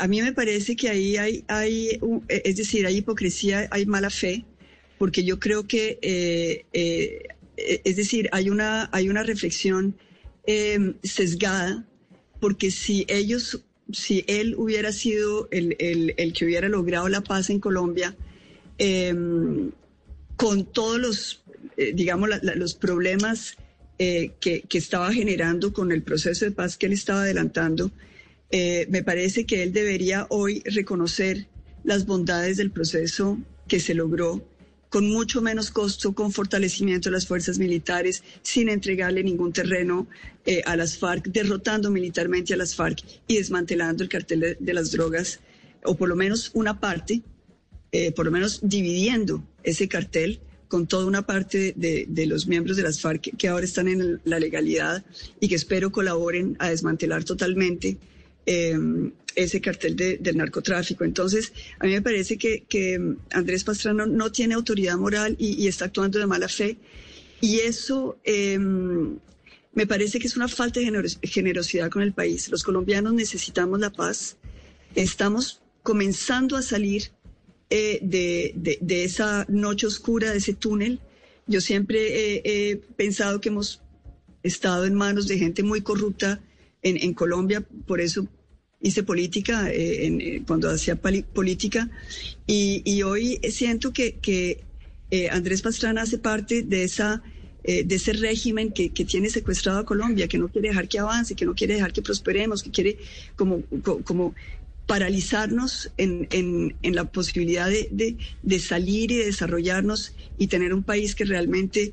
A mí me parece que ahí hay, hay es decir, hay hipocresía, hay mala fe, porque yo creo que, eh, eh, es decir, hay una, hay una reflexión eh, sesgada, porque si ellos si él hubiera sido el, que hubiera logrado la paz en Colombia, em, con todos los, eh, digamos, los problemas eh, que, estaba generando con el proceso de paz que él estaba adelantando, eh, me parece que él debería hoy reconocer las bondades del proceso que se logró con mucho menos costo, con fortalecimiento de las fuerzas militares, sin entregarle ningún terreno eh, a las FARC, derrotando militarmente a las FARC y desmantelando el cartel de, las drogas, o por lo menos una parte, eh, por lo menos dividiendo ese cartel con toda una parte de, los miembros de las FARC que ahora están en la legalidad y que espero colaboren a desmantelar totalmente Em, ese cartel del narcotráfico. Entonces, a mí me parece que, Andrés Pastrano no tiene autoridad moral y, está actuando de mala fe. Y eso em, me parece que es una falta de generosidad con el país. Los colombianos necesitamos la paz. Estamos comenzando a salir eh, de, esa noche oscura, de ese túnel. Yo siempre he pensado que hemos estado en manos de gente muy corrupta en, Colombia, por eso hice política eh, eh, cuando hacía política y, hoy siento que, eh, Andrés Pastrana hace parte de esa de ese régimen que, tiene secuestrado a Colombia, que no quiere dejar que avance, que no quiere dejar que prosperemos, que quiere como, como paralizarnos en, en, la posibilidad de, de, salir y de desarrollarnos y tener un país que realmente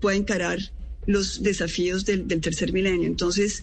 pueda encarar los desafíos del, del tercer milenio. Entonces,